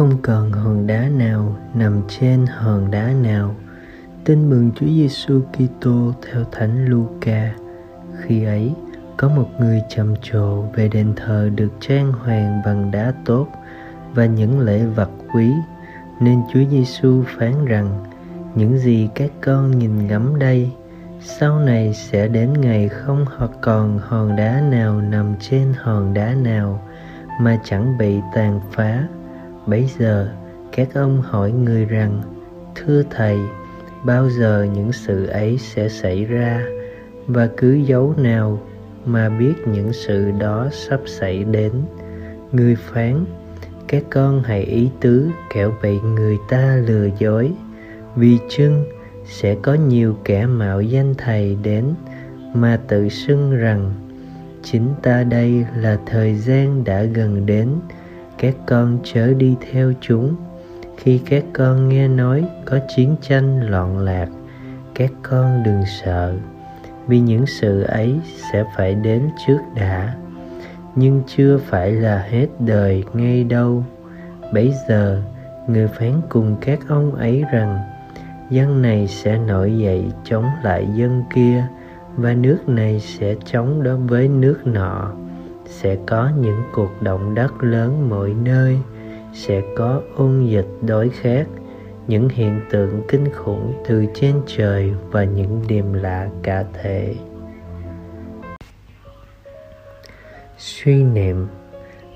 Không còn hòn đá nào nằm trên hòn đá nào. Tin mừng Chúa Giêsu Kitô theo Thánh Luca. Khi ấy, có một người trầm trồ về đền thờ được trang hoàng bằng đá tốt và những lễ vật quý, nên Chúa Giêsu phán rằng: những gì các con nhìn ngắm đây sau này sẽ đến ngày không hoặc còn hòn đá nào nằm trên hòn đá nào mà chẳng bị tàn phá bấy giờ, các ông hỏi người rằng, thưa thầy, bao giờ những sự ấy sẽ xảy ra? Và cứ dấu nào mà biết những sự đó sắp xảy đến? Người phán, các con hãy ý tứ kẻo bị người ta lừa dối, vì chưng sẽ có nhiều kẻ mạo danh thầy đến mà tự xưng rằng, chính ta đây là thời gian đã gần đến các con chớ đi theo chúng. Khi các con nghe nói có chiến tranh loạn lạc, các con đừng sợ, vì những sự ấy sẽ phải đến trước đã. Nhưng chưa phải là hết đời ngay đâu. Bấy giờ, người phán cùng các ông ấy rằng, dân này sẽ nổi dậy chống lại dân kia, và nước này sẽ chống đối với nước nọ sẽ có những cuộc động đất lớn mọi nơi sẽ có ôn dịch đối khác những hiện tượng kinh khủng từ trên trời và những điềm lạ cả thể. Suy niệm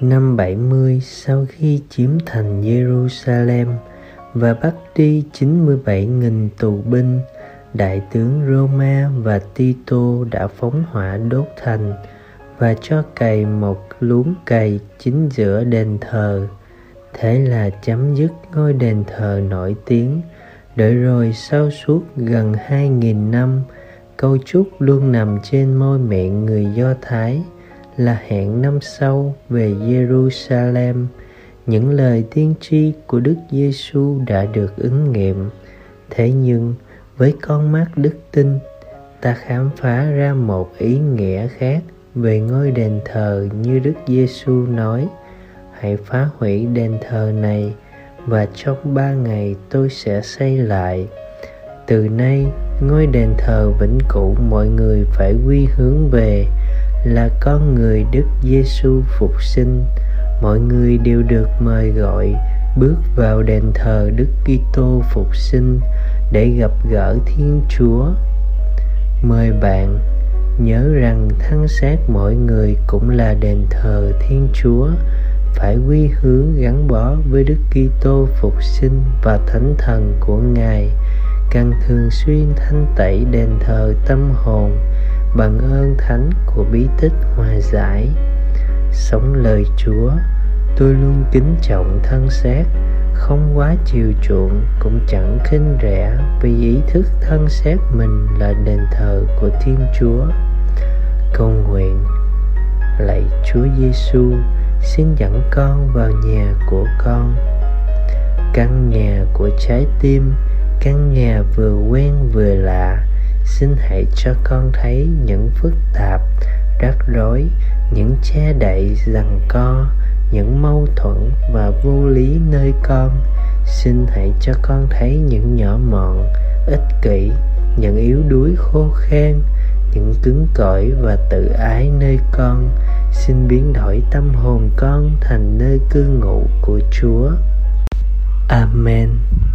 năm 70 sau khi chiếm thành Jerusalem và bắt đi 97.000 tù binh, đại tướng Roma và Tito đã phóng hỏa đốt thành và cho cày một luống cày chính giữa đền thờ. Thế là chấm dứt ngôi đền thờ nổi tiếng. Đợi rồi sau suốt gần hai nghìn năm câu chúc luôn nằm trên môi miệng người do thái, là hẹn năm sau về jerusalem. Những lời tiên tri của đức giêsu đã được ứng nghiệm. Thế nhưng, với con mắt đức tin, ta khám phá ra một ý nghĩa khác về ngôi đền thờ như Đức Giêsu nói: Hãy phá hủy đền thờ này và trong ba ngày tôi sẽ xây lại. Từ nay, ngôi đền thờ vĩnh cửu mọi người phải quy hướng về là con người Đức Giêsu phục sinh. Mọi người đều được mời gọi bước vào đền thờ Đức Kitô phục sinh để gặp gỡ Thiên Chúa. Mời bạn nhớ rằng thân xác mọi người cũng là đền thờ Thiên Chúa, phải quy hướng gắn bó với Đức Kitô phục sinh và thánh thần của Ngài, cần thường xuyên thanh tẩy đền thờ tâm hồn bằng ơn thánh của bí tích hòa giải. Sống lời Chúa, tôi luôn kính trọng thân xác, không quá chiều chuộng, cũng chẳng khinh rẻ, vì ý thức thân xác mình là đền thờ của Thiên Chúa. Cầu nguyện, lạy Chúa Giêsu xin dẫn con vào nhà của con. Căn nhà của trái tim, căn nhà vừa quen vừa lạ, xin hãy cho con thấy những phức tạp, rắc rối, những che đậy rằng co những mâu thuẫn và vô lý nơi con. Xin hãy cho con thấy những nhỏ mọn, ích kỷ, những yếu đuối khô khan, những cứng cỏi và tự ái nơi con. Xin biến đổi tâm hồn con thành nơi cư ngụ của chúa. Amen.